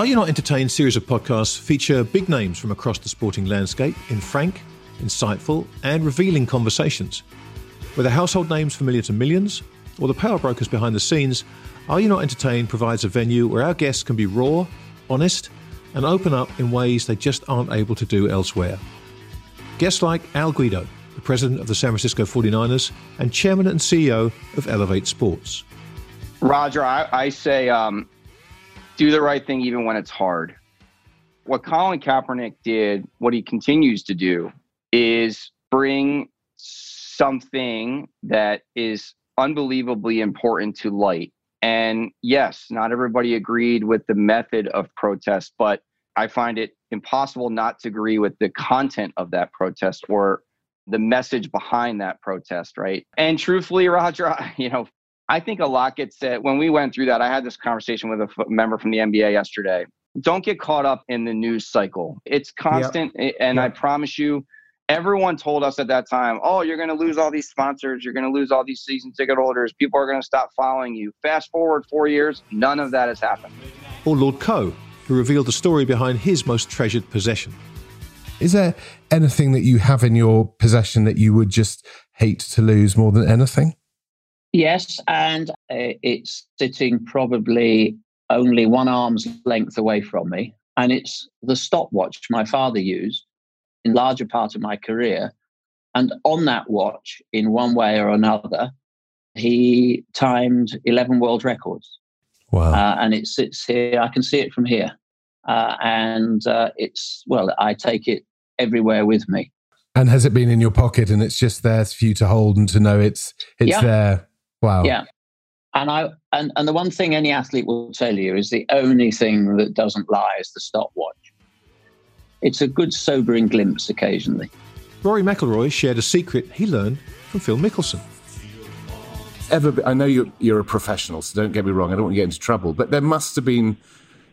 Are You Not Entertained series of podcasts feature big names from across the sporting landscape in frank, insightful, and revealing conversations. Whether household names familiar to millions or the power brokers behind the scenes, Are You Not Entertained provides a venue where our guests can be raw, honest, and open up in ways they just aren't able to do elsewhere. Guests like Al Guido, the president of the San Francisco 49ers and chairman and CEO of Elevate Sports. Roger, I, I say um, do the right thing even when it's hard. What Colin Kaepernick did, what he continues to do, is bring something that is unbelievably important to light. And yes, not everybody agreed with the method of protest, but I find it impossible not to agree with the content of that protest or the message behind that protest, right? And truthfully, Roger, you know, I think a lot gets said when we went through that. I had this conversation with a f- member from the NBA yesterday. Don't get caught up in the news cycle. It's constant, yep. and yep. I promise you, everyone told us at that time, "Oh, you're going to lose all these sponsors. You're going to lose all these season ticket holders. People are going to stop following you." Fast forward four years, none of that has happened. Or Lord Coe, who revealed the story behind his most treasured possession. Is there anything that you have in your possession that you would just hate to lose more than anything? Yes, and uh, it's sitting probably only one arm's length away from me. And it's the stopwatch my father used in larger part of my career. And on that watch, in one way or another, he timed 11 world records. Wow. Uh, and it sits here. I can see it from here. Uh, and uh, it's, well, I take it everywhere with me. And has it been in your pocket and it's just there for you to hold and to know it's it's yeah. there Wow. Yeah. And I and, and the one thing any athlete will tell you is the only thing that doesn't lie is the stopwatch. It's a good sobering glimpse occasionally. Rory McIlroy shared a secret he learned from Phil Mickelson. Ever, I know you're, you're a professional, so don't get me wrong. I don't want to get into trouble, but there must have been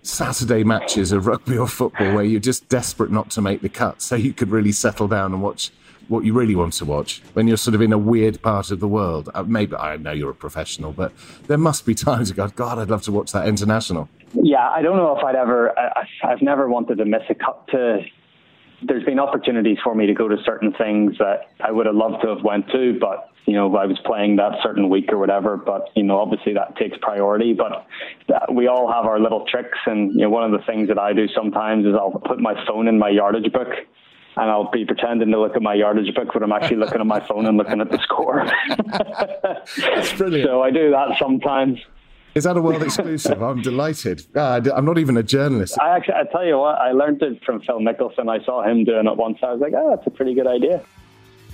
Saturday matches of rugby or football where you're just desperate not to make the cut, so you could really settle down and watch what you really want to watch when you're sort of in a weird part of the world. Uh, maybe I know you're a professional, but there must be times you go, God, I'd love to watch that international. Yeah, I don't know if I'd ever. I, I've never wanted to miss a cut to. There's been opportunities for me to go to certain things that I would have loved to have went to, but you know, I was playing that certain week or whatever. But you know, obviously that takes priority. But we all have our little tricks, and you know, one of the things that I do sometimes is I'll put my phone in my yardage book and I'll be pretending to look at my yardage book when I'm actually looking at my phone and looking at the score. That's brilliant. So I do that sometimes. Is that a world exclusive? I'm delighted. Uh, I'm not even a journalist. I actually, I tell you what, I learned it from Phil Mickelson. I saw him doing it once. I was like, oh, that's a pretty good idea.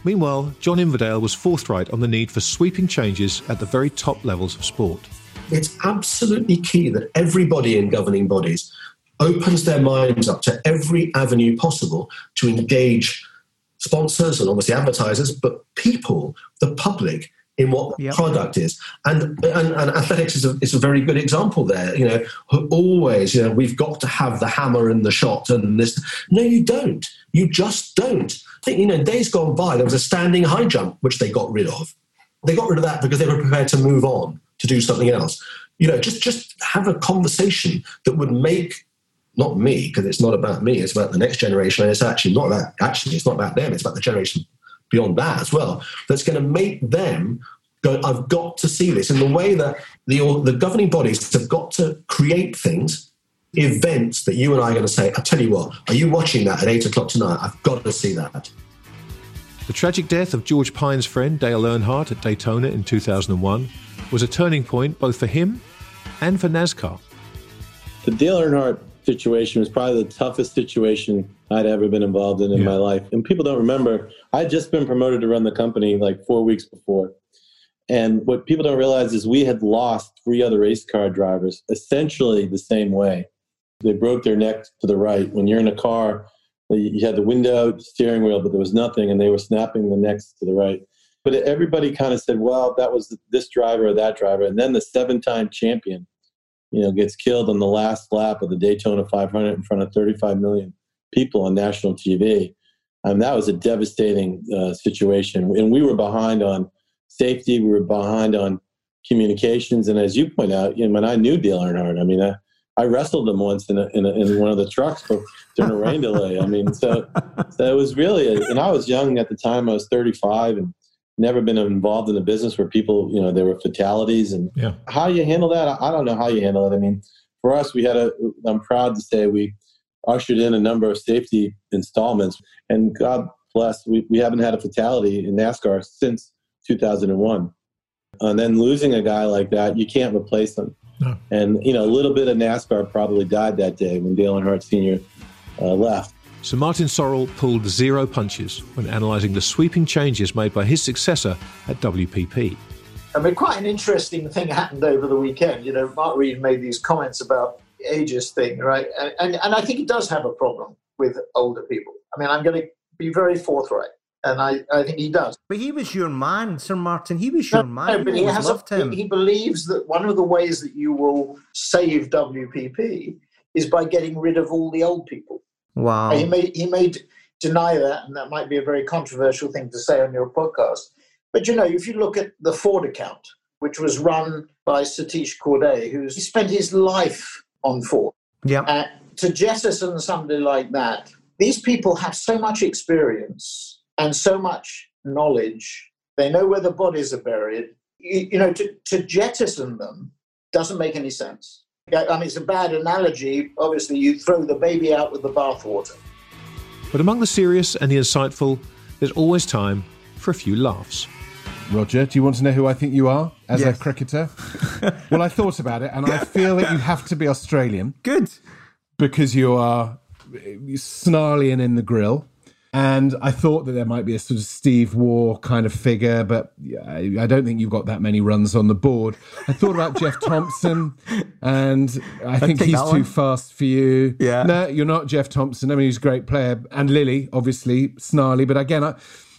Meanwhile, John Inverdale was forthright on the need for sweeping changes at the very top levels of sport. It's absolutely key that everybody in governing bodies opens their minds up to every avenue possible to engage sponsors and obviously advertisers, but people, the public, in what the yep. product is. And, and, and athletics is a, is a very good example there. You know, always, you know, we've got to have the hammer and the shot and this. No, you don't. You just don't. I think, you know, days gone by, there was a standing high jump, which they got rid of. They got rid of that because they were prepared to move on to do something else. You know, just, just have a conversation that would make not me, because it's not about me, it's about the next generation. And it's actually not that, actually, it's not about them, it's about the generation beyond that as well. That's going to make them go, I've got to see this in the way that the, the governing bodies have got to create things, events that you and I are going to say, I tell you what, are you watching that at eight o'clock tonight? I've got to see that. The tragic death of George Pyne's friend Dale Earnhardt at Daytona in 2001 was a turning point both for him and for NASCAR. The Dale Earnhardt situation was probably the toughest situation I'd ever been involved in in yeah. my life. And people don't remember, I'd just been promoted to run the company like four weeks before. And what people don't realize is we had lost three other race car drivers essentially the same way. They broke their neck to the right. When you're in a car, you had the window, steering wheel, but there was nothing, and they were snapping the necks to the right. But everybody kind of said, well, that was this driver or that driver. And then the seven time champion, you know, gets killed on the last lap of the Daytona 500 in front of 35 million people on national TV. And that was a devastating uh, situation. And we were behind on safety, we were behind on communications. And as you point out, you know, when I knew Dale Earnhardt, I mean, I, I wrestled him once in, a, in, a, in one of the trucks during a rain delay. I mean, so, so it was really, a, and I was young at the time. I was 35 and never been involved in a business where people, you know, there were fatalities and yeah. how you handle that. I don't know how you handle it. I mean, for us, we had a, I'm proud to say we ushered in a number of safety installments and God bless, we, we haven't had a fatality in NASCAR since 2001. And then losing a guy like that, you can't replace them. No. And, you know, a little bit of NASCAR probably died that day when Dale Earnhardt Sr. Uh, left. So Martin Sorrell pulled zero punches when analysing the sweeping changes made by his successor at WPP. I mean, quite an interesting thing happened over the weekend. You know, Mark Read made these comments about the ages thing, right? And, and, and I think it does have a problem with older people. I mean, I'm going to be very forthright and I, I think he does. But he was your man, Sir Martin. He was your no, man. No, but he has loved a, him. He believes that one of the ways that you will save WPP is by getting rid of all the old people. Wow. He may he may deny that, and that might be a very controversial thing to say on your podcast. But you know, if you look at the Ford account, which was run by Satish Korde, who spent his life on Ford. Yeah. Uh, to jettison somebody like that, these people have so much experience and so much knowledge. They know where the bodies are buried. You, you know, to, to jettison them doesn't make any sense. I mean, it's a bad analogy. Obviously, you throw the baby out with the bathwater. But among the serious and the insightful, there's always time for a few laughs. Roger, do you want to know who I think you are as Yes. a cricketer? well, I thought about it, and I feel that you have to be Australian Good. because you are uh, snarly and in the grill. And I thought that there might be a sort of Steve Waugh kind of figure, but I I don't think you've got that many runs on the board. I thought about Jeff Thomson, and I think he's too one. fast for you. Yeah. No, you're not Jeff Thomson. I mean, he's a great player. And Lillee, obviously, snarly. But again, I,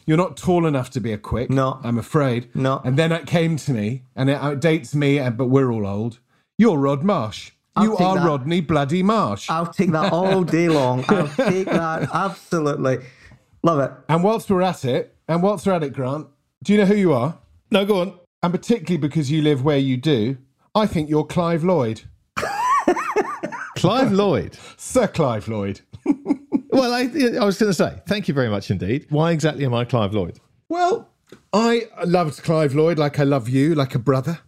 you're not tall enough to be a quick. No. I'm afraid. No. And then it came to me, and it outdates me, uh, but we're all old. You're Rod Marsh. I'll you are that. Rodney Bloody Marsh. I'll take that all day long. I'll take that. Absolutely. Love it. And whilst we're at it, and whilst we're at it, Grant, do you know who you are? No, go on. And particularly because you live where you do, I think you're Clive Lloyd. Clive Lloyd. Sir Clive Lloyd. Well, I, I was going to say, thank you very much indeed. Why exactly am I Clive Lloyd? Well, I loved Clive Lloyd like I love you, like a brother.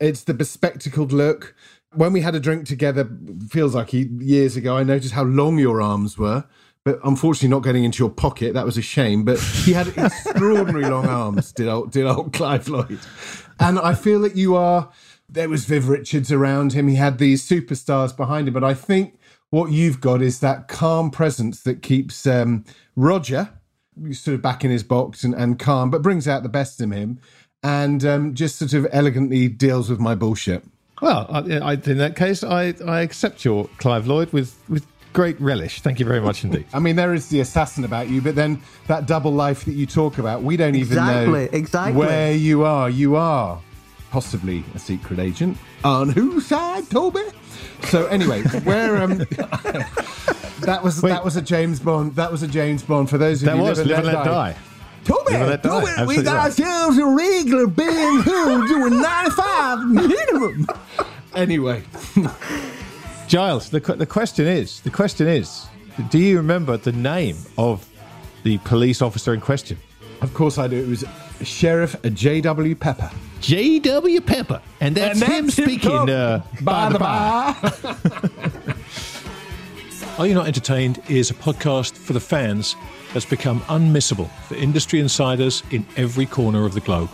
It's the bespectacled look. When we had a drink together, feels like years ago, I noticed how long your arms were. But unfortunately, not getting into your pocket. That was a shame. But he had extraordinary long arms, did old, did old Clive Lloyd. And I feel that you are. There was Viv Richards around him. He had these superstars behind him. But I think what you've got is that calm presence that keeps um, Roger, sort of back in his box and, and calm, but brings out the best in him and um, just sort of elegantly deals with my bullshit. Well, I, I, in that case, I, I accept your Clive Lloyd with, with great relish. Thank you very much indeed. I mean, there is the assassin about you, but then that double life that you talk about, we don't even know Exactly, exactly. where you are. You are possibly a secret agent. On whose side, Toby? So anyway, where um, that was that was a James Bond. That was a James Bond. For those of that you was live Live and Let Die. Toby, Live and Die. Toby, we got right. ourselves a regular Ben-Hur doing 95 minimum. Anyway, Giles, the, the question is, the question is, do you remember the name of the police officer in question? of course I do. It was Sheriff J.W. Pepper. J.W. Pepper. And that's, And him that's him speaking talking. uh, by the by. Are You Not Entertained is a podcast for the fans that's become unmissable for industry insiders in every corner of the globe.